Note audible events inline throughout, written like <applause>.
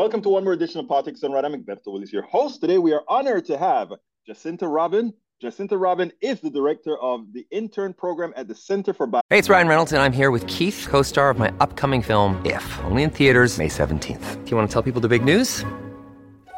Welcome to one more edition of Politics Done Right. I'm Egberto Willies, your host. Today we are honored to have Jacinta Robin. Jacinta Robin is the director of the intern program at the Center for Bio. Hey, it's Ryan Reynolds, and I'm here with Keith, co-star of my upcoming film, If, only in theaters May 17th. Do you want to tell people the big news?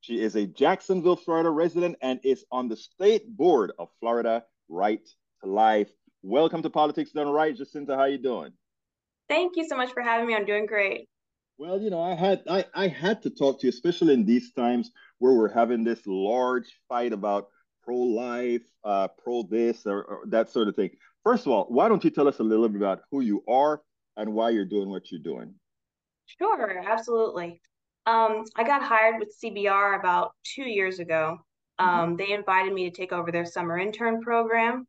She is a Jacksonville, Florida resident and is on the state board of Florida Right to Life. Welcome to Politics Done Right, Jacinta. How you doing? Thank you so much for having me. I'm doing great. Well, you know, I had I, I had to talk to you, especially in these times where we're having this large fight about pro-life, uh, pro this or, or that sort of thing. First of all, why don't you tell us a little bit about who you are and why you're doing what you're doing? Sure, absolutely. Um, I got hired with CBR about two years ago. Mm-hmm. Um, they invited me to take over their summer intern program,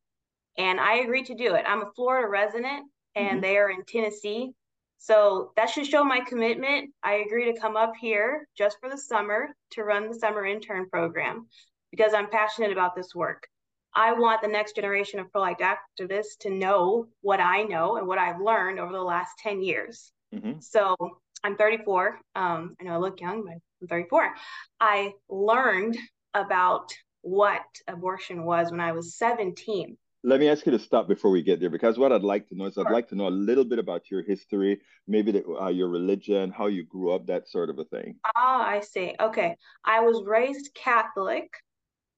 and I agreed to do it. I'm a Florida resident, and mm-hmm. they are in Tennessee. So that should show my commitment. I agree to come up here just for the summer to run the summer intern program because I'm passionate about this work. I want the next generation of pro life activists to know what I know and what I've learned over the last 10 years. Mm-hmm. So I'm 34. Um, I know I look young, but I'm 34. I learned about what abortion was when I was 17. Let me ask you to stop before we get there, because what I'd like to know is I'd like to know a little bit about your history, maybe the, uh, your religion, how you grew up, that sort of a thing. Ah, I see. Okay. I was raised Catholic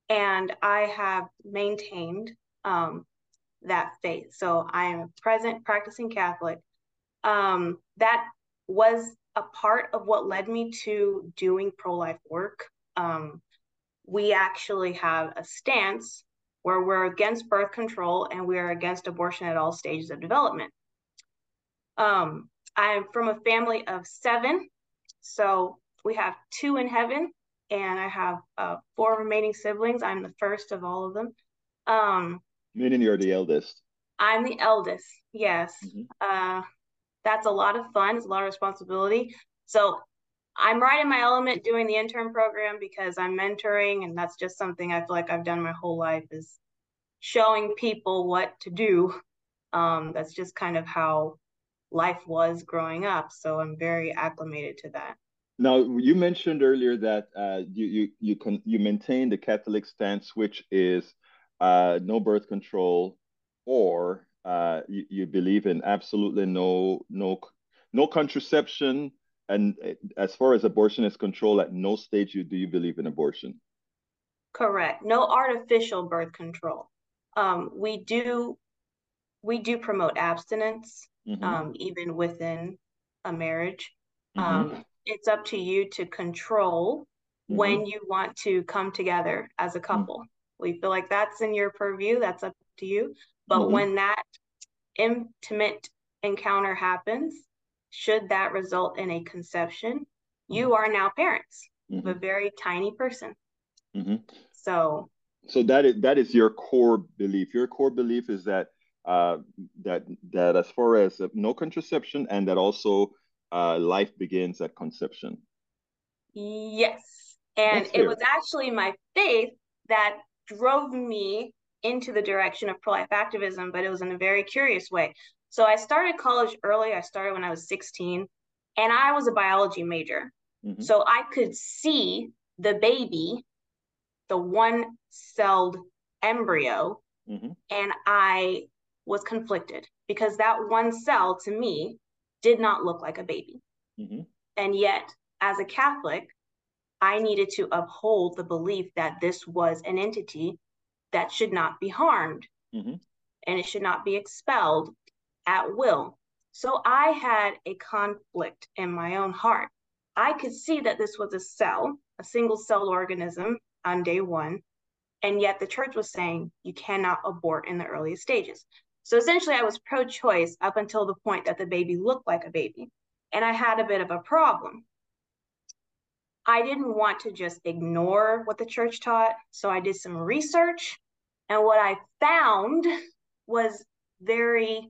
and I have maintained um, that faith. So I am a present practicing Catholic. Um, that was a part of what led me to doing pro life work. Um, we actually have a stance where we're against birth control and we are against abortion at all stages of development. Um, I'm from a family of seven, so we have two in heaven, and I have uh, four remaining siblings. I'm the first of all of them. Um, Meaning you're the eldest. I'm the eldest. Yes. Mm-hmm. Uh, that's a lot of fun. It's a lot of responsibility. So I'm right in my element doing the intern program because I'm mentoring, and that's just something I feel like I've done my whole life is showing people what to do. Um, that's just kind of how life was growing up. So I'm very acclimated to that. Now, you mentioned earlier that uh, you you you can you maintain the Catholic stance, which is uh, no birth control or uh, you, you believe in. Absolutely no no no contraception. And uh, as far as abortion is controlled at no stage you do you believe in abortion. Correct. No artificial birth control. Um, we do we do promote abstinence mm-hmm. um, even within a marriage. Mm-hmm. um, it's up to you to control mm-hmm. when you want to come together as a mm-hmm. couple we feel like that's in your purview. That's up to you but mm-hmm. when that intimate encounter happens, should that result in a conception, you mm-hmm. are now parents mm-hmm. of a mm-hmm. very tiny person. Mm-hmm. So, so that is that is your core belief. Your core belief is that uh, that that as far as uh, no contraception and that also uh, life begins at conception. Yes, and it was actually my faith that drove me into the direction of pro life activism, but it was in a very curious way. So I started college early. I started when I was 16, and I was a biology major. Mm-hmm. So I could see the baby, the one celled embryo, mm-hmm. and I was conflicted because that one cell to me did not look like a baby. Mm-hmm. And yet, as a Catholic, I needed to uphold the belief that this was an entity that should not be harmed mm-hmm. and it should not be expelled at will. So I had a conflict in my own heart. I could see that this was a cell, a single cell organism on day one. And yet the church was saying you cannot abort in the earliest stages. So essentially, I was pro choice up until the point that the baby looked like a baby. And I had a bit of a problem. I didn't want to just ignore what the church taught. So I did some research. And what I found was very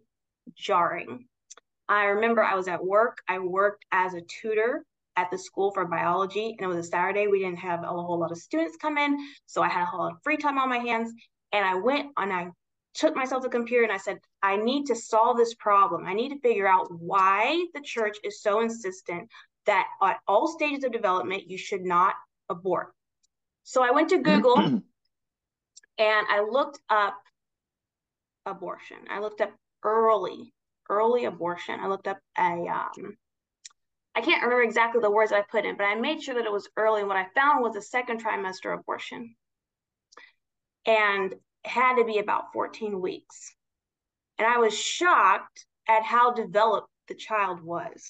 jarring. I remember I was at work. I worked as a tutor at the school for biology, and it was a Saturday. We didn't have a whole lot of students come in. So I had a whole lot of free time on my hands. And I went and I took myself to the computer and I said, I need to solve this problem. I need to figure out why the church is so insistent that at all stages of development, you should not abort. So I went to Google and I looked up abortion. I looked up early, early abortion. I looked up a, um, I can't remember exactly the words I put in, but I made sure that it was early. And what I found was a second trimester abortion. And had to be about 14 weeks. And I was shocked at how developed the child was.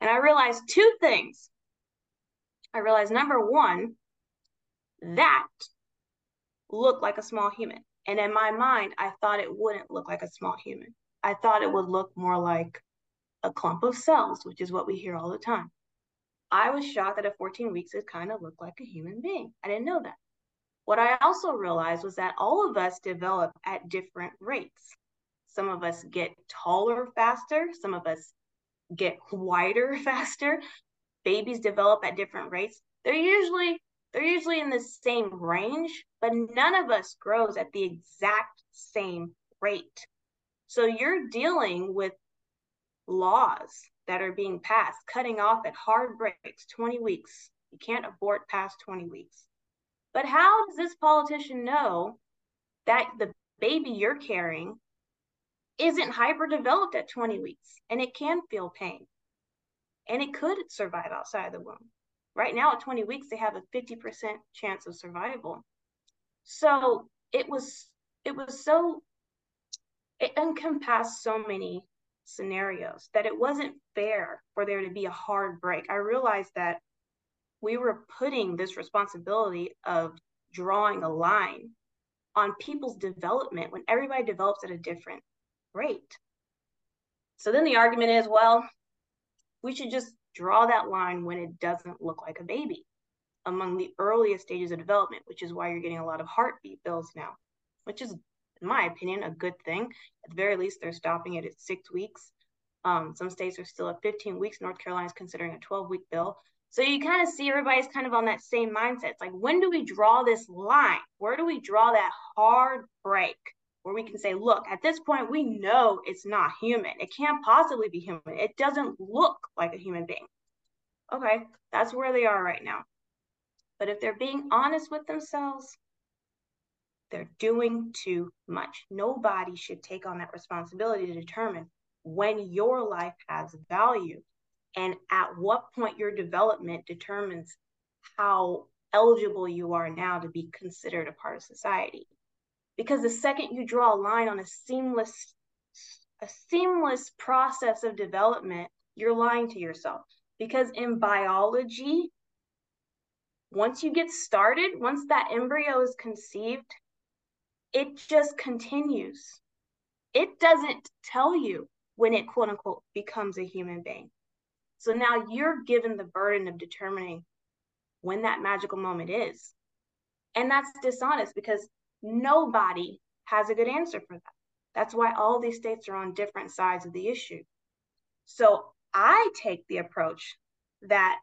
And I realized two things. I realized number one, that looked like a small human. And in my mind, I thought it wouldn't look like a small human. I thought it would look more like a clump of cells, which is what we hear all the time. I was shocked that at 14 weeks, it kind of looked like a human being. I didn't know that. What I also realized was that all of us develop at different rates. Some of us get taller faster, some of us get wider <laughs> faster. Babies develop at different rates. They're usually they're usually in the same range, but none of us grows at the exact same rate. So you're dealing with laws that are being passed, cutting off at hard breaks, 20 weeks. You can't abort past 20 weeks. But how does this politician know that the baby you're carrying isn't hyper developed at 20 weeks and it can feel pain and it could survive outside the womb? Right now, at 20 weeks, they have a 50% chance of survival. So it was, it was so, it encompassed so many scenarios that it wasn't fair for there to be a hard break. I realized that we were putting this responsibility of drawing a line on people's development when everybody develops at a different rate. So then the argument is well, we should just draw that line when it doesn't look like a baby among the earliest stages of development, which is why you're getting a lot of heartbeat bills now, which is, in my opinion, a good thing. At the very least, they're stopping it at six weeks. Um, some states are still at 15 weeks. North Carolina is considering a 12 week bill. So you kind of see everybody's kind of on that same mindset. It's like, when do we draw this line? Where do we draw that hard break where we can say, look, at this point, we know it's not human. It can't possibly be human. It doesn't look like a human being. Okay, that's where they are right now. But if they're being honest with themselves, they're doing too much. Nobody should take on that responsibility to determine when your life has value and at what point your development determines how eligible you are now to be considered a part of society because the second you draw a line on a seamless a seamless process of development you're lying to yourself. Because in biology once you get started once that embryo is conceived it just continues. It doesn't tell you when it quote unquote becomes a human being. So now you're given the burden of determining when that magical moment is. And that's dishonest because nobody has a good answer for that. That's why all these states are on different sides of the issue. So I take the approach that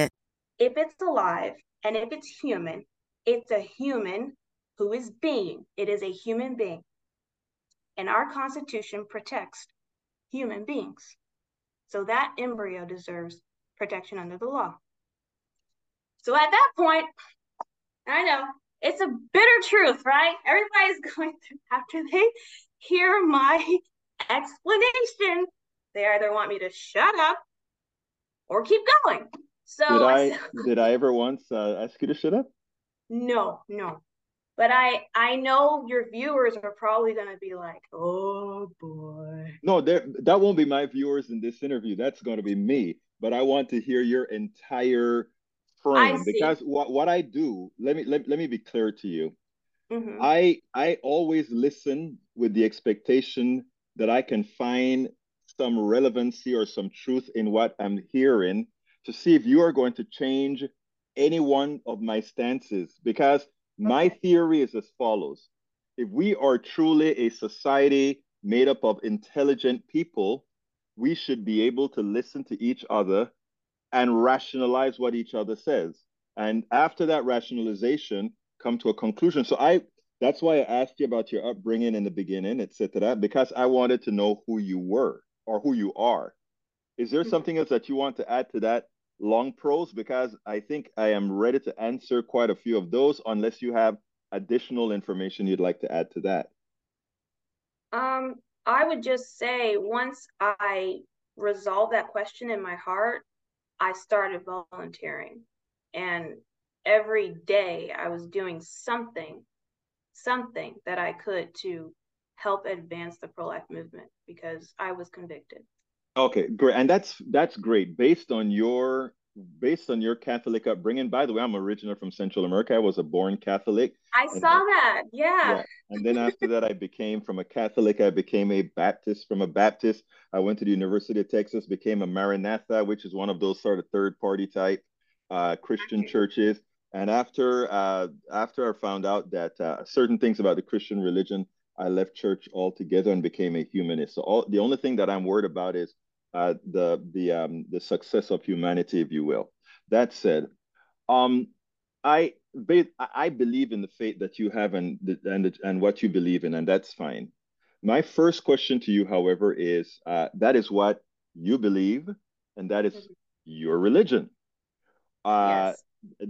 if it's alive and if it's human, it's a human who is being. It is a human being. And our Constitution protects human beings. So that embryo deserves protection under the law. So at that point, I know it's a bitter truth, right? Everybody's <laughs> going through after they hear my explanation, they either want me to shut up or keep going. So did I <laughs> did I ever once uh, ask you to shut up? No, no. But I I know your viewers are probably gonna be like, oh boy. No, there that won't be my viewers in this interview. That's going to be me. But I want to hear your entire frame because what what I do. Let me let, let me be clear to you. Mm-hmm. I I always listen with the expectation that I can find some relevancy or some truth in what I'm hearing to see if you are going to change any one of my stances because my theory is as follows. If we are truly a society made up of intelligent people we should be able to listen to each other and rationalize what each other says. And after that rationalization come to a conclusion. So i that's why i asked you about your upbringing in the beginning etc because i wanted to know who you were or who you are. Is there mm-hmm. something else that you want to add to that long prose because I think I am ready to answer quite a few of those unless you have additional information you'd like to add to that. Um, I would just say once I resolved that question in my heart, I started volunteering. And every day I was doing something, something that I could to help advance the pro life movement because I was convicted. Okay, great, and that's that's great. Based on your based on your Catholic upbringing. By the way, I'm original from Central America. I was a born Catholic. I saw that. Yeah. yeah. And then after that, I became from a Catholic. I became a Baptist. From a Baptist, I went to the University of Texas, became a Maranatha, which is one of those sort of third party type uh, Christian churches. And after uh, after I found out that uh, certain things about the Christian religion, I left church altogether and became a humanist. So all, the only thing that I'm worried about is uh, the the um, the success of humanity, if you will. That said, um, I I believe in the faith that you have and and and what you believe in, and that's fine. My first question to you, however, is uh, that is what you believe, and that is your religion. Uh, yes.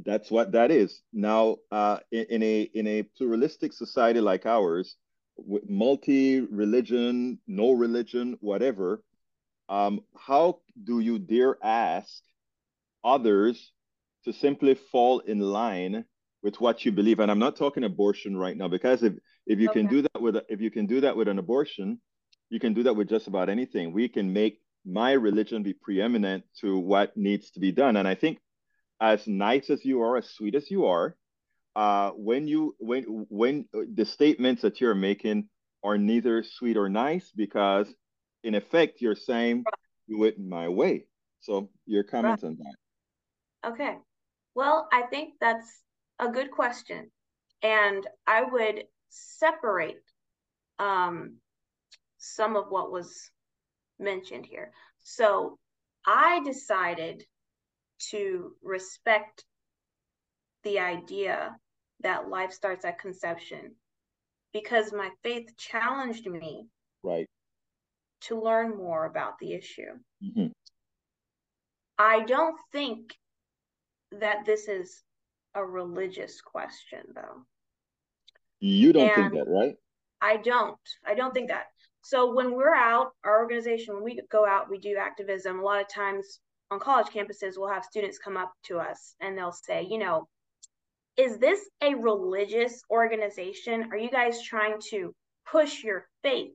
That's what that is. Now, uh, in, in a in a pluralistic society like ours, multi religion, no religion, whatever, um, how do you dare ask others to simply fall in line with what you believe? And I'm not talking abortion right now, because if if you okay. can do that with if you can do that with an abortion, you can do that with just about anything. We can make my religion be preeminent to what needs to be done. And I think as nice as you are, as sweet as you are, uh, when you when when the statements that you're making are neither sweet or nice because in effect, you're saying do it my way. So your comments right. on that. Okay. Well, I think that's a good question. And I would separate um, some of what was mentioned here. So I decided to respect the idea that life starts at conception because my faith challenged me right to learn more about the issue. Mm-hmm. I don't think that this is a religious question, though. You don't and think that, right? I don't. I don't think that. So when we're out, our organization, when we go out, we do activism. A lot of times on college campuses, we'll have students come up to us and they'll say, you know, is this a religious organization? Are you guys trying to push your faith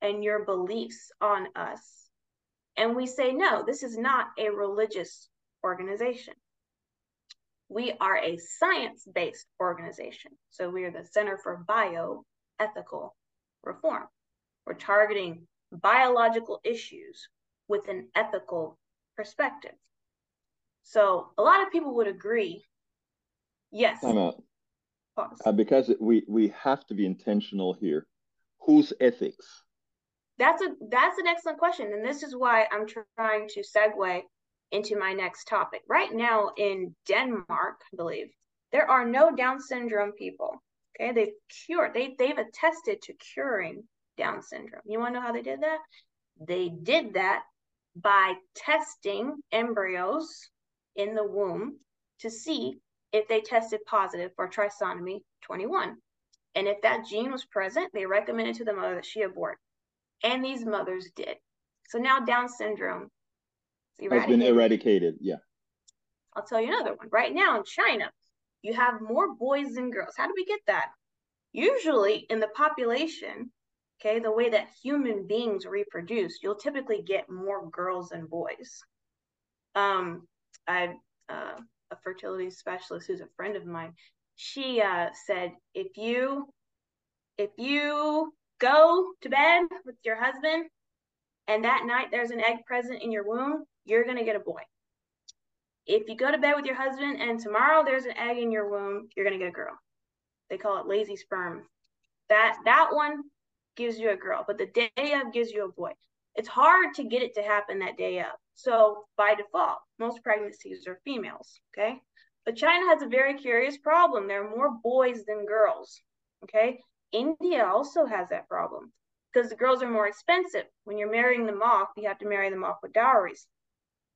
and your beliefs on us. And we say, no, this is not a religious organization. We are a science based organization. So we are the Center for Bioethical Reform. We're targeting biological issues with an ethical perspective. So a lot of people would agree. Yes. Time out. Uh, because we, we have to be intentional here. Whose ethics? That's a that's an excellent question, and this is why I'm trying to segue into my next topic. Right now in Denmark, I believe there are no Down syndrome people. Okay, they've cured. They they've attested to curing Down syndrome. You want to know how they did that? They did that by testing embryos in the womb to see if they tested positive for trisomy 21. And if that gene was present, they recommended to the mother that she abort and these mothers did. So now Down syndrome has been eradicated. Yeah. I'll tell you another one. Right now in China, you have more boys than girls. How do we get that? Usually in the population, okay, the way that human beings reproduce, you'll typically get more girls than boys. Um, I uh, a fertility specialist who's a friend of mine. She uh, said, if you if you go to bed with your husband and that night there's an egg present in your womb, you're gonna get a boy. If you go to bed with your husband and tomorrow there's an egg in your womb, you're gonna get a girl. They call it lazy sperm. That that one gives you a girl, but the day of gives you a boy. It's hard to get it to happen that day of. So by default, most pregnancies are females. Okay. But China has a very curious problem. There are more boys than girls. Okay. India also has that problem because the girls are more expensive. When you're marrying them off, you have to marry them off with dowries.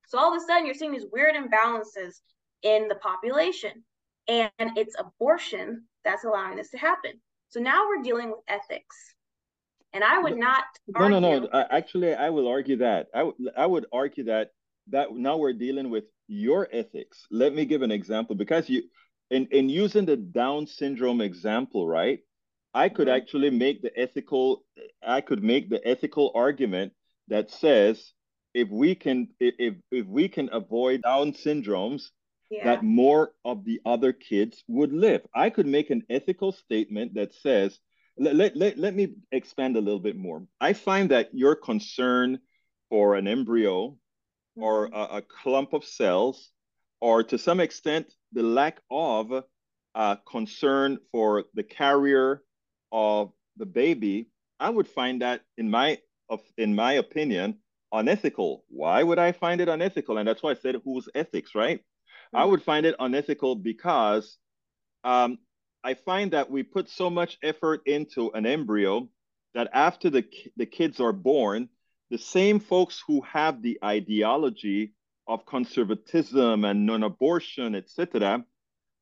So all of a sudden, you're seeing these weird imbalances in the population, and it's abortion that's allowing this to happen. So now we're dealing with ethics, and I would not. No, no, no. Actually, I will argue that. I, I would argue that that now we're dealing with your ethics. Let me give an example because you, in in using the Down syndrome example, right? I could mm-hmm. actually make the ethical. I could make the ethical argument that says if we can if if we can avoid down syndromes yeah. that more of the other kids would live i could make an ethical statement that says let, let, let, let me expand a little bit more i find that your concern for an embryo mm-hmm. or a, a, clump of cells or to some extent the lack of uh, concern for the carrier of the baby i would find that in my of in my opinion unethical. Why would I find it unethical? And that's why I said whose ethics, right? Mm-hmm. I would find it unethical because um, I find that we put so much effort into an embryo that after the, the kids are born, the same folks who have the ideology of conservatism and non-abortion, etc.,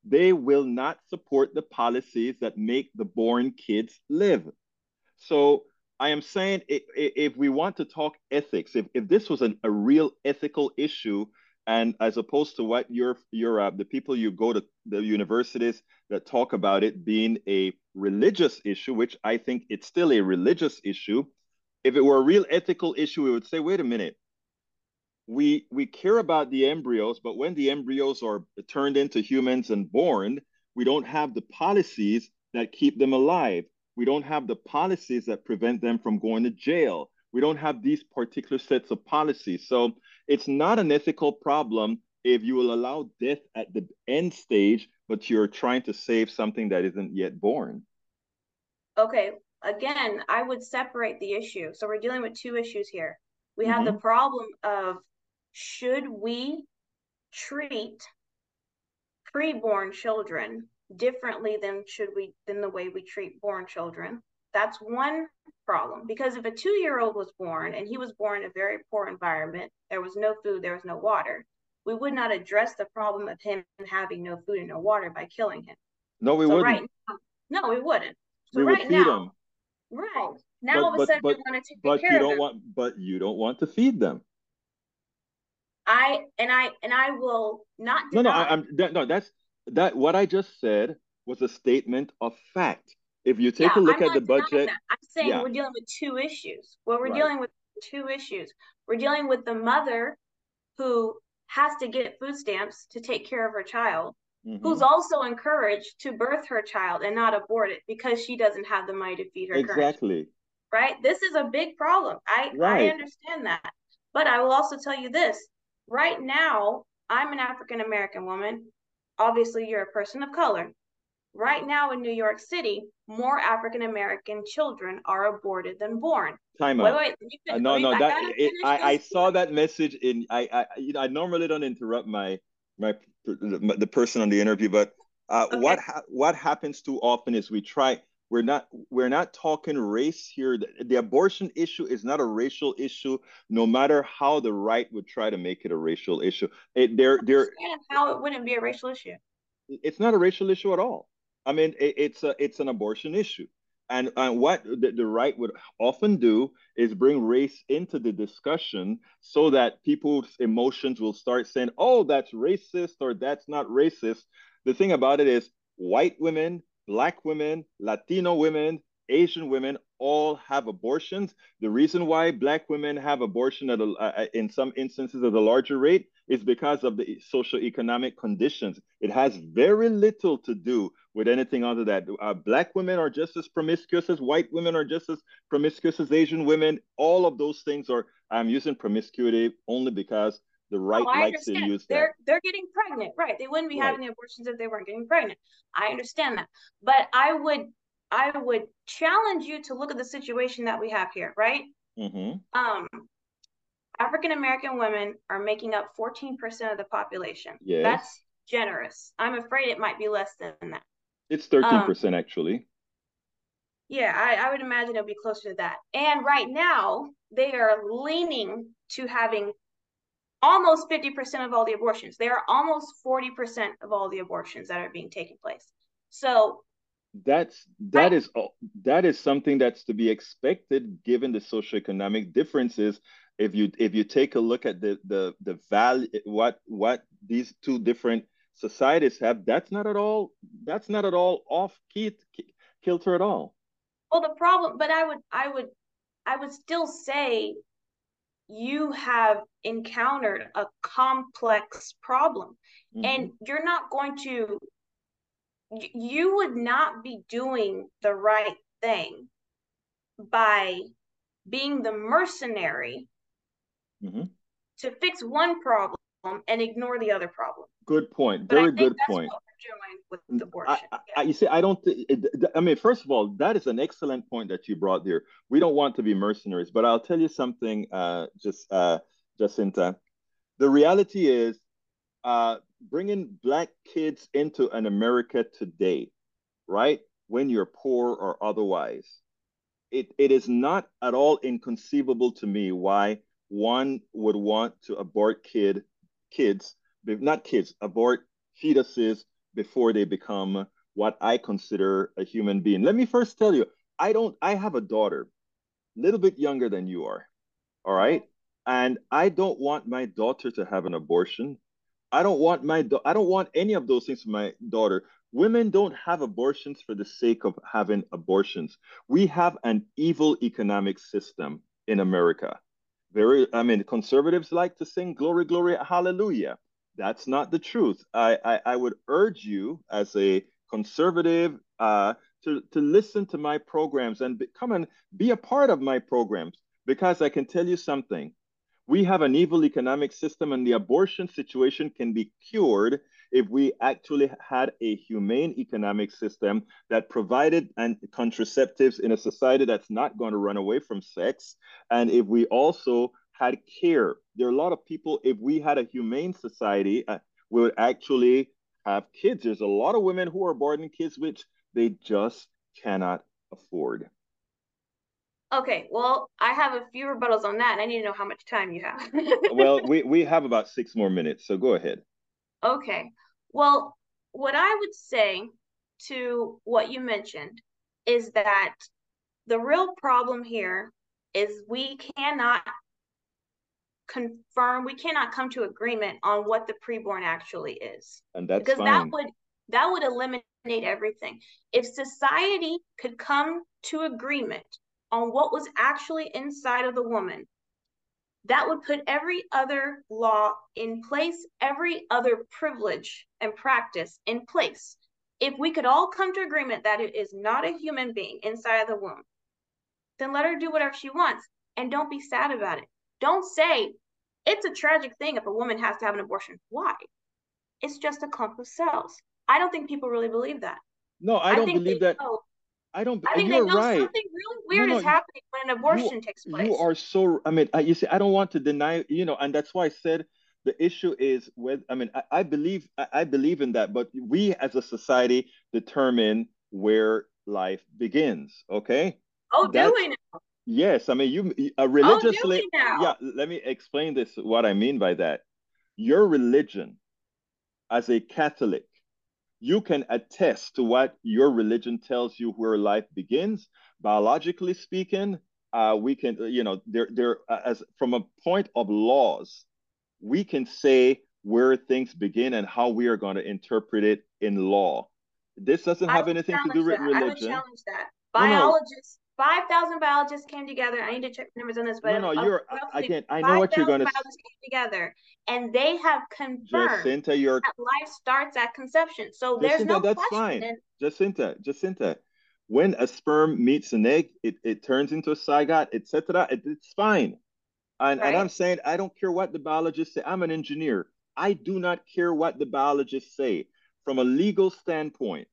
they will not support the policies that make the born kids live. So I am saying if, if we want to talk ethics, if, if this was an, a real ethical issue, and as opposed to what your your uh, the people you go to the universities that talk about it being a religious issue, which I think it's still a religious issue. If it were a real ethical issue, we would say, wait a minute. We we care about the embryos, but when the embryos are turned into humans and born, we don't have the policies that keep them alive we don't have the policies that prevent them from going to jail. We don't have these particular sets of policies. So it's not an ethical problem if you will allow death at the end stage, but you're trying to save something that isn't yet born. Okay, again, I would separate the issue. So we're dealing with two issues here. We have mm-hmm. the problem of should we treat preborn children differently than should we than the way we treat born children. That's one problem because if a two year old was born and he was born in a very poor environment, there was no food, there was no water, we would not address the problem of him having no food and no water by killing him. No, we so wouldn't. Right now, no, we wouldn't. So we right would feed now, him. Right. Now but, all of a sudden but, we want to take but care you don't want but you don't want to feed them. I and I and I will not deny. No, no, I, am no. That's that what I just said was a statement of fact. If you take yeah, a look I'm at the budget, that. I'm saying yeah. we're dealing with two issues. Well, we're right. dealing with two issues. We're dealing with the mother who has to get food stamps to take care of her child, mm-hmm. who's also encouraged to birth her child and not abort it because she doesn't have the money to feed her. Exactly. Right. This is a big problem. I right. I understand that, but I will also tell you this. Right now, I'm an African American woman obviously you're a person of color. Right now in New York City, more African American children are aborted than born. Time out. Wait, wait, uh, no, no, that it, I, I saw that message in. I, I, you know, I normally don't interrupt my my the person on the interview, but uh, okay. what ha- what happens too often is we try we're not we're not talking race here. The, the, abortion issue is not a racial issue, no matter how the right would try to make it a racial issue. It, they're, they're, how it wouldn't be a racial issue. It's not a racial issue at all. I mean, it, it's a it's an abortion issue. And, and what the, the right would often do is bring race into the discussion so that people's emotions will start saying, oh, that's racist or that's not racist. The thing about it is, white women, black women, Latino women, Asian women all have abortions. The reason why black women have abortion at a, uh, in some instances at a larger rate is because of the socioeconomic conditions. It has very little to do with anything other than that uh, black women are just as promiscuous as white women are just as promiscuous as Asian women. All of those things are. I'm using promiscuity only because the right oh, likes to use they're, that. They're getting pregnant, right? They wouldn't be right. having abortions if they weren't getting pregnant. I understand that, but I would I would challenge you to look at the situation that we have here, right? Mm-hmm. Um, African American women are making up 14% of the population. Yes. That's generous. I'm afraid it might be less than that. It's 13% um, actually. Yeah, I, I would imagine it'll be closer to that. And right now, they are leaning to having almost 50% of all the abortions. They are almost 40% of all the abortions that are being taken place. So that's that is that is something that's to be expected given the socioeconomic differences if you if you take a look at the the the value what what these two different societies have that's not at all that's not at all off key kilter at all well the problem but i would i would i would still say you have encountered a complex problem mm-hmm. and you're not going to you would not be doing the right thing by being the mercenary mm-hmm. to fix one problem and ignore the other problem. Good point. Very good point. I, I, you see, I don't. Th- I mean, first of all, that is an excellent point that you brought there. We don't want to be mercenaries, but I'll tell you something, uh, just uh, Jacinta. The reality is, uh, bringing black kids into an America today, right? When you're poor or otherwise, it, it is not at all inconceivable to me why one would want to abort kid kids, not kids, abort fetuses before they become what I consider a human being. Let me first tell you, I don't I have a daughter, a little bit younger than you are. All right. And I don't want my daughter to have an abortion I don't want my I don't want any of those things for my daughter. Women don't have abortions for the sake of having abortions. We have an evil economic system in America. Very, I mean, conservatives like to sing glory, glory, hallelujah. That's not the truth. I, I, I would urge you as a conservative uh, to, to listen to my programs and be, come and be a part of my programs because I can tell you something we have an evil economic system and the abortion situation can be cured if we actually had a humane economic system that provided and contraceptives in a society that's not going to run away from sex and if we also had care. There are a lot of people if we had a humane society uh, we would actually have kids. There's a lot of women who are aborting kids which they just cannot afford Okay, well, I have a few rebuttals on that, and I need to know how much time you have. <laughs> well, we, we have about six more minutes, so go ahead. Okay. Well, what I would say to what you mentioned is that the real problem here is we cannot confirm, we cannot come to agreement on what the preborn actually is. And that's because fine. that would that would eliminate everything. If society could come to agreement on what was actually inside of the woman, that would put every other law in place, every other privilege and practice in place. If we could all come to agreement that it is not a human being inside of the womb, then let her do whatever she wants and don't be sad about it. Don't say it's a tragic thing if a woman has to have an abortion. Why? It's just a clump of cells. I don't think people really believe that. No, I, I don't believe that. Know I don't. I think you're right. Something really weird no, no, is happening when an abortion you, takes place. You are so. I mean, you see, I don't want to deny. You know, and that's why I said the issue is with. I mean, I, I believe I, I believe in that, but we as a society determine where life begins. Okay. Oh, that's, do we now? Yes, I mean, you a religiously. Oh, yeah, let me explain this. What I mean by that, your religion, as a Catholic, you can attest to what your religion tells you where life begins. Biologically speaking, uh, we can, you know, there, there, uh, as from a point of laws, we can say where things begin and how we are going to interpret it in law. This doesn't have anything to do with that. religion. I would challenge that. Biologists, no, no. five thousand biologists came together. I need to check the numbers on this, but no, no, you're again. I know what you're going to. Biologists came together, and they have confirmed Jacinta, that life starts at conception. So Jacinta, there's no that's question. fine. Jacinta, Jacinta, when a sperm meets an egg, it, it turns into a zygote, etc. It, it's fine. And, right. and I'm saying I don't care what the biologists say. I'm an engineer. I do not care what the biologists say. From a legal standpoint,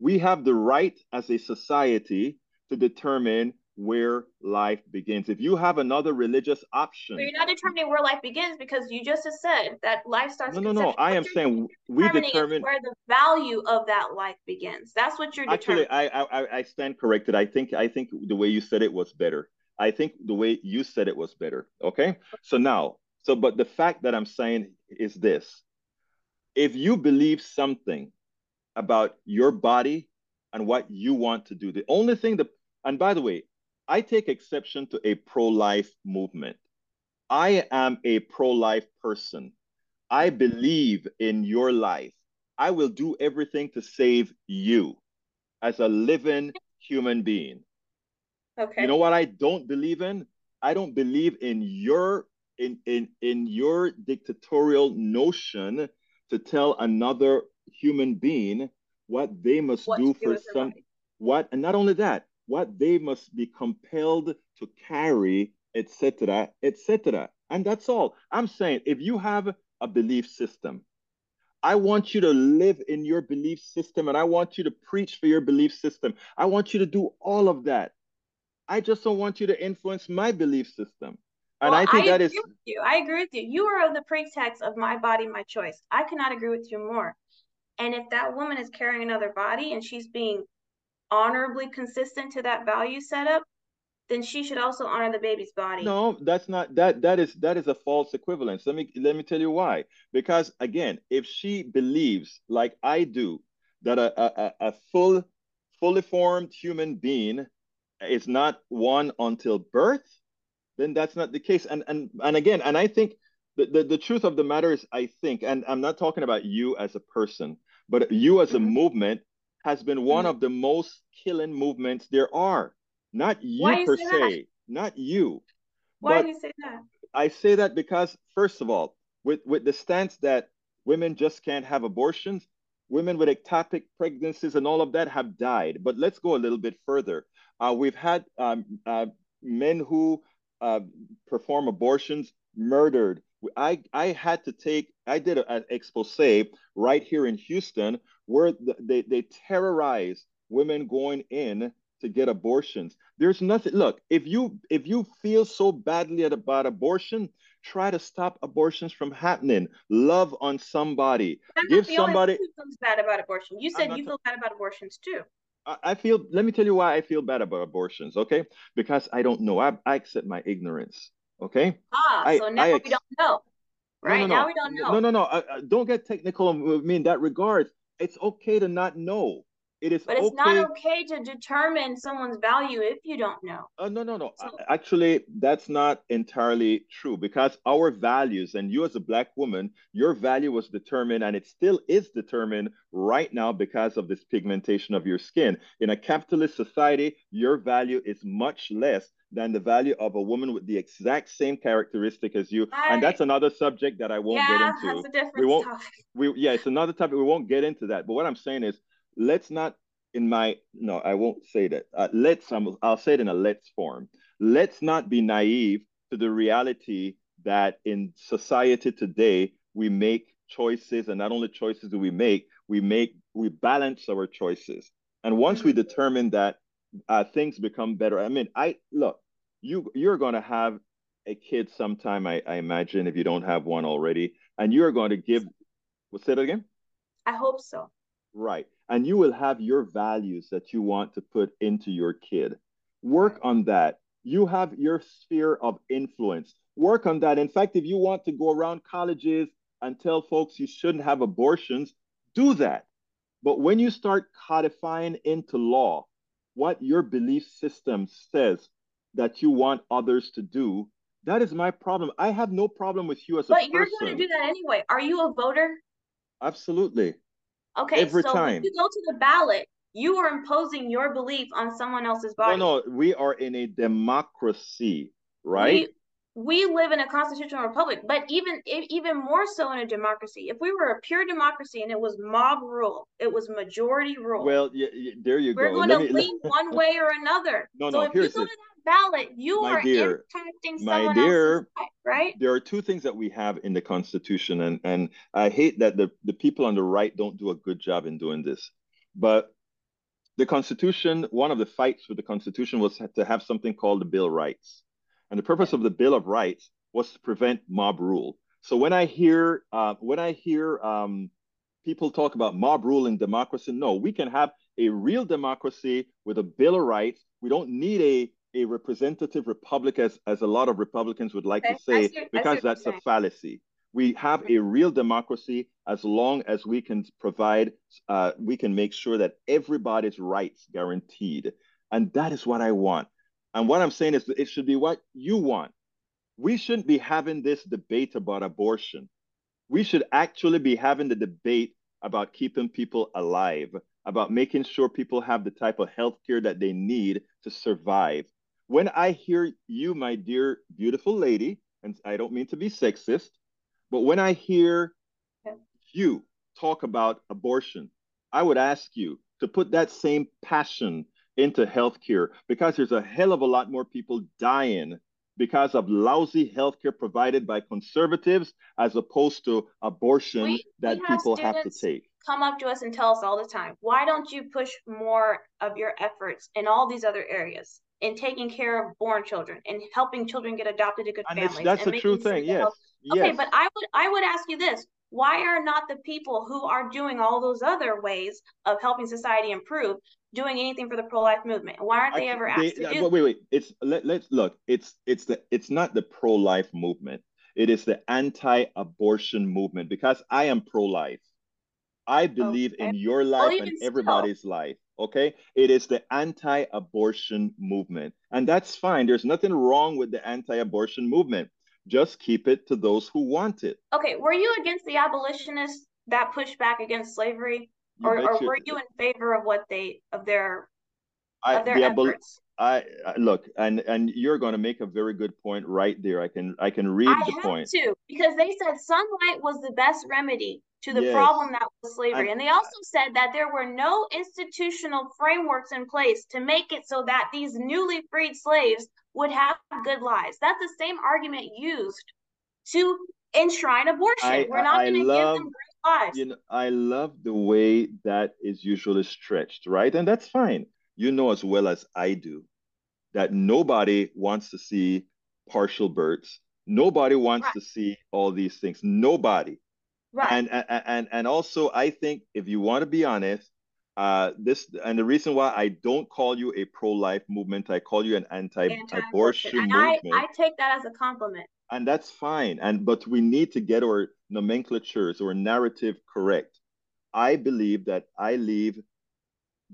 we have the right as a society to determine where life begins. If you have another religious option, but you're not determining where life begins because you just said that life starts. No, no, no. I am saying we determine where the value of that life begins. That's what you're actually. I, I I stand corrected. I think I think the way you said it was better. I think the way you said it was better. Okay. So now, so but the fact that I'm saying is this: if you believe something about your body and what you want to do, the only thing that and by the way, I take exception to a pro life movement. I am a pro life person. I believe in your life. I will do everything to save you as a living human being. Okay. You know what I don't believe in? I don't believe in your in in in your dictatorial notion to tell another human being what they must what do for some what and not only that what they must be compelled to carry, etc., etc. And that's all. I'm saying if you have a belief system, I want you to live in your belief system and I want you to preach for your belief system. I want you to do all of that. I just don't want you to influence my belief system. And well, I think I that is you. I agree with you. You are the pretext of my body, my choice. I cannot agree with you more. And if that woman is carrying another body and she's being honorably consistent to that value setup, then she should also honor the baby's body. No, that's not that that is that is a false equivalence. Let me let me tell you why. Because again, if she believes like I do that a a, a full fully formed human being is not one until birth, then that's not the case. And and and again, and I think the, the, the truth of the matter is I think, and I'm not talking about you as a person, but you as a mm-hmm. movement has been one mm-hmm. of the most killing movements there are. Not you per se, that? not you. Why do you say that? I say that because, first of all, with, with the stance that women just can't have abortions, women with ectopic pregnancies and all of that have died. But let's go a little bit further. Uh, we've had um, uh, men who uh, perform abortions murdered. I, I had to take, I did an expose right here in Houston where they, they terrorize women going in to get abortions. There's nothing. Look, if you if you feel so badly about abortion, try to stop abortions from happening. Love on somebody. I'm Give somebody. feels bad about abortion. You said you feel bad about abortions too. I feel. Let me tell you why I feel bad about abortions. Okay, because I don't know. I, I accept my ignorance. Okay. Ah, I, so now I, we don't know. Right no, no, no. now we don't know. No, no, no. Uh, uh, don't get technical with me in that regard it's okay to not know. It is but it's okay. not okay to determine someone's value if you don't know. Uh, no, no, no. So, Actually, that's not entirely true because our values, and you as a Black woman, your value was determined and it still is determined right now because of this pigmentation of your skin. In a capitalist society, your value is much less than the value of a woman with the exact same characteristic as you. I, and that's another subject that I won't yeah, get into. That's a different we won't, topic. We, yeah, it's another topic. We won't get into that. But what I'm saying is, let's not, in my, no, I won't say that. Uh, let's, um, I'll say it in a let's form. Let's not be naive to the reality that in society today, we make choices. And not only choices do we make, we make, we balance our choices. And once mm-hmm. we determine that uh, things become better. I mean, I look, you you're going to have a kid sometime, I, I imagine, if you don't have one already, and you're going to give. What's that again? I hope so. Right, and you will have your values that you want to put into your kid. Work on that. You have your sphere of influence. Work on that. In fact, if you want to go around colleges and tell folks you shouldn't have abortions, do that But when you start codifying into law what your belief system says that you want others to do, that is my problem. I have no problem with you as but a person. But you're going to do that anyway. Are you a voter? Absolutely. Okay, Every so time. you go to the ballot, you are imposing your belief on someone else's body. No, no, we are in a democracy, right? We, we live in a constitutional republic, but even even more so in a democracy. If we were a pure democracy and it was mob rule, it was majority rule. Well, yeah, yeah there you we're go. We're going to lean one way or another. <laughs> No, so no, if here's you go to that ballot, you my are dear, impacting someone dear, else's life, right? There are two things that we have in the Constitution, and and I hate that the the people on the right don't do a good job in doing this, but the Constitution, one of the fights with the Constitution was to have something called the Bill of Rights. And the purpose of the Bill of Rights was to prevent mob rule. So when I hear uh, when I hear um, people talk about mob rule and democracy, no, we can have a real democracy with a Bill of Rights. We don't need a, representative republic as, as a lot of Republicans would like okay. to say, because that's a fallacy we have a real democracy as long as we can provide, uh, we can make sure that everybody's rights guaranteed. And that is what I want. And what I'm saying is it should be what you want. We shouldn't be having this debate about abortion. We should actually be having the debate about keeping people alive, about making sure people have the type of health care that they need to survive. When I hear you, my dear, beautiful lady, and I don't mean to be sexist, but when I hear you talk about abortion, I would ask you to put that same passion into healthcare because there's a hell of a lot more people dying because of lousy healthcare provided by conservatives as opposed to abortion we, that we have people have to take. Come up to us and tell us all the time, why don't you push more of your efforts in all these other areas? In taking care of born children and helping children get adopted to good and families. That's a true thing. Yes. Okay, but I would I would ask you this: Why are not the people who are doing all those other ways of helping society improve doing anything for the pro-life movement? Why aren't they I, ever asked they, to uh, do? Wait, wait, It's let, let's look. It's it's the it's not the pro-life movement. It is the anti-abortion movement because I am pro-life. I believe okay. in your life well, and everybody's so. life. Okay. It is the anti abortion movement. And that's fine. There's nothing wrong with the anti abortion movement. Just keep it to those who want it. Okay. Were you against the abolitionists that pushed back against slavery? or, or were you in favor of what they, of their, I, of their the efforts? I, I look, and and you're going to make a very good point right there. I can I can read I the point too because they said sunlight was the best remedy to the yes. problem that was slavery. I, and they also said that there were no institutional frameworks in place to make it so that these newly freed slaves would have good lives. That's the same argument used to enshrine abortion. We're not going to give them great lives. You know, I love the way that is usually stretched, right? And that's fine. You know as well as I do that nobody wants to see partial births. Nobody wants right. to see all these things. Nobody. Right. And, and and also, I think if you want to be honest, uh, this and the reason why I don't call you a pro-life movement, I call you an anti-abortion and movement. I, I take that as a compliment. And that's fine. And but we need to get our nomenclatures or narrative correct. I believe that I leave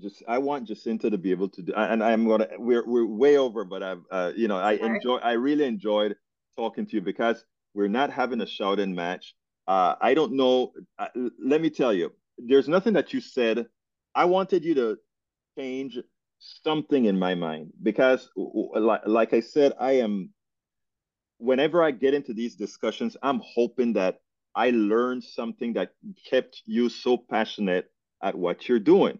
just I want Jacinta to be able to do and I'm gonna we're we're way over, but I've uh, you know, I Sorry. enjoy I really enjoyed talking to you because we're not having a shout in match. Uh, I don't know. Uh, let me tell you, there's nothing that you said. I wanted you to change something in my mind because, like, like I said, I am. Whenever I get into these discussions, I'm hoping that I learned something that kept you so passionate at what you're doing.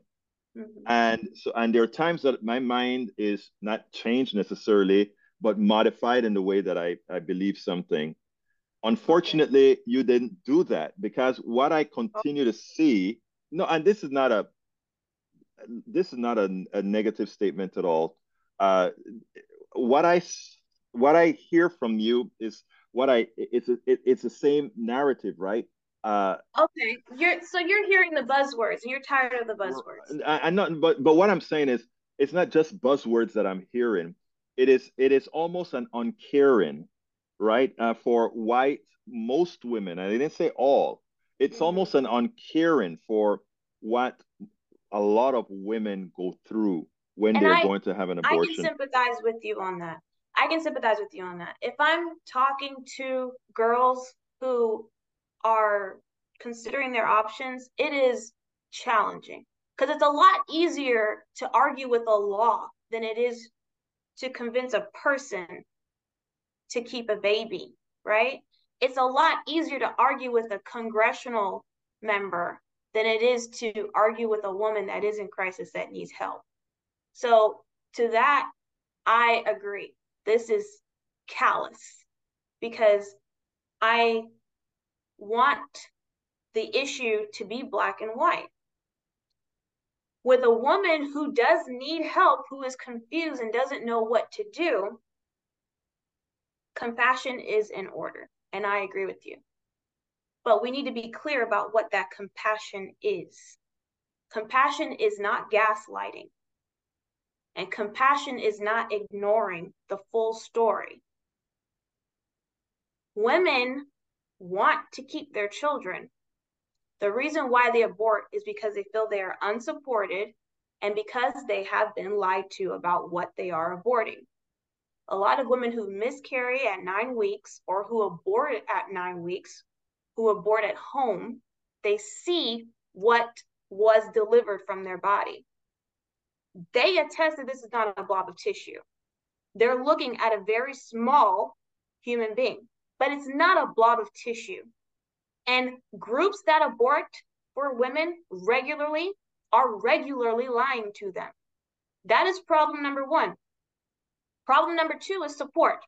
Mm-hmm. And so, and there are times that my mind is not changed necessarily, but modified in the way that I, I believe something. Unfortunately, okay. you didn't do that because what I continue to see, no, and this is not a this is not a, a negative statement at all. Uh, what I what I hear from you is what I it's a, it, it's the same narrative, right? Uh, okay, you're so you're hearing the buzzwords and you're tired of the buzzwords. I, I'm not, but but what I'm saying is it's not just buzzwords that I'm hearing. It is it is almost an uncaring right? Uh, for white, most women, I didn't say all, it's mm-hmm. almost an uncaring for what a lot of women go through when and they're I, going to have an abortion. I can sympathize with you on that. I can sympathize with you on that. If I'm talking to girls who are considering their options, it is challenging because it's a lot easier to argue with a law than it is to convince a person to keep a baby, right? It's a lot easier to argue with a congressional member than it is to argue with a woman that is in crisis that needs help. So, to that, I agree. This is callous because I want the issue to be black and white. With a woman who does need help, who is confused and doesn't know what to do, compassion is in order. And I agree with you. But we need to be clear about what that compassion is. Compassion is not gaslighting. And compassion is not ignoring the full story. Women want to keep their children. The reason why they abort is because they feel they are unsupported and because they have been lied to about what they are aborting. A lot of women who miscarry at nine weeks or who abort at nine weeks, who abort at home, they see what was delivered from their body. They attest that this is not a blob of tissue. They're looking at a very small human being but it's not a blob of tissue. And groups that abort for women regularly are regularly lying to them. That is problem number one. Problem number two is support.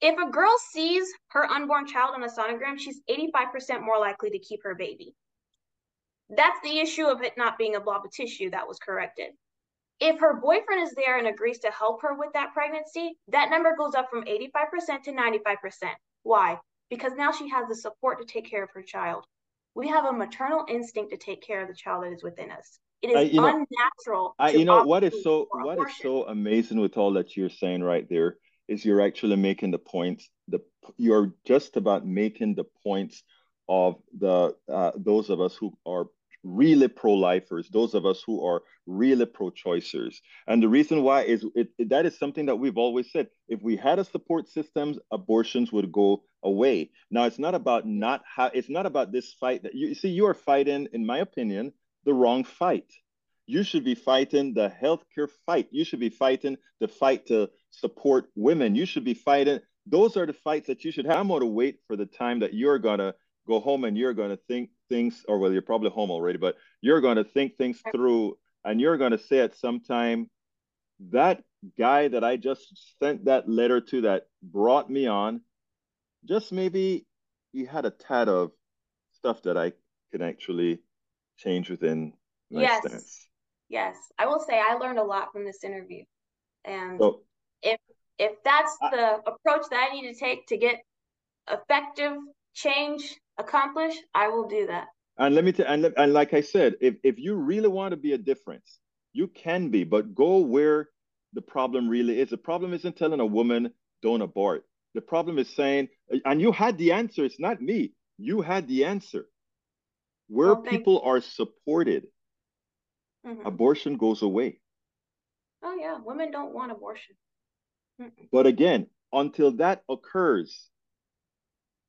If a girl sees her unborn child on a sonogram, she's 85% more likely to keep her baby. That's the issue of it not being a blob of tissue that was corrected. If her boyfriend is there and agrees to help her with that pregnancy, that number goes up from 85% to 95%. Why? Because now she has the support to take care of her child. We have a maternal instinct to take care of the child that is within us. It is uh, you know, unnatural. I, you know what is so what abortion. is so amazing with all that you're saying right there is you're actually making the points. The you're just about making the points of the uh, those of us who are really pro-lifers, those of us who are really pro-choicers. And the reason why is it, it, that is something that we've always said. If we had a support systems, abortions would go away. Now it's not about not how it's not about this fight that you see, you are fighting, in my opinion, the wrong fight. You should be fighting the healthcare fight. You should be fighting the fight to support women. You should be fighting. Those are the fights that you should have. I'm going to wait for the time that you're going to go home and you're going to think things, or well, you're probably home already, but you're going to think things through and you're going to say at some time, that guy that I just sent that letter to that brought me on, just maybe he had a tad of stuff that I can actually change within my yes. stance. Yes, I will say I learned a lot from this interview, and so, if if that's I, the approach that I need to take to get effective change accomplish, I will do that. And let me tell and, and like I said, if, if you really want to be a difference, you can be, but go where the problem really is. The problem isn't telling a woman don't abort. The problem is saying, and you had the answer, it's not me. You had the answer. Where well, people you. are supported, mm-hmm. abortion goes away. Oh yeah, women don't want abortion. Mm-mm. But again, until that occurs,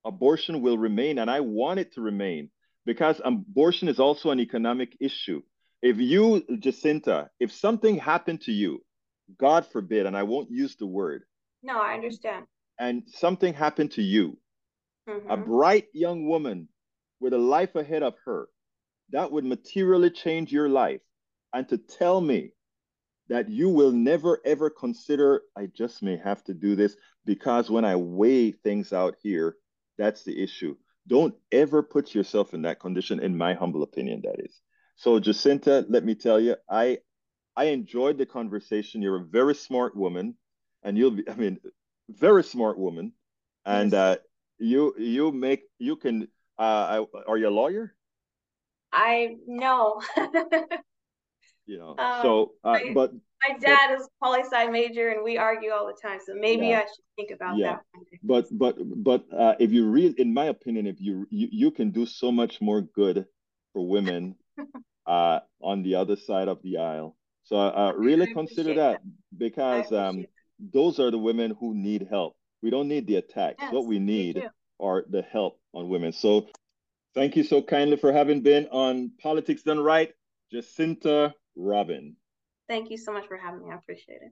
abortion will remain, and I want it to remain because abortion is also an economic issue. If you, Jacinta, if something happened to you, God forbid, and I won't use the word. No, I understand. And something happened to you, mm-hmm. a bright young woman with a life ahead of her, that would materially change your life. And to tell me that you will never ever consider, I just may have to do this because when I weigh things out here, that's the issue. Don't ever put yourself in that condition, in my humble opinion, that is. So, Jacinta, let me tell you, I I enjoyed the conversation. You're a very smart woman, and you'll be, I mean, very smart woman. And yes. uh, you you make you can uh are you a lawyer? I know. <laughs> you know, um, so uh, I, but my dad but, is poli sci major, and we argue all the time. So maybe yeah, I should think about yeah. that. But but but uh, if you read, in my opinion, if you, you you can do so much more good for women <laughs> uh, on the other side of the aisle. So uh, really consider that, that because um, those are the women who need help. We don't need the attacks. Yes, what we need are the help on women. So thank you so kindly for having been on Politics Done Right, Jacinta Robin. Thank you so much for having me. I appreciate it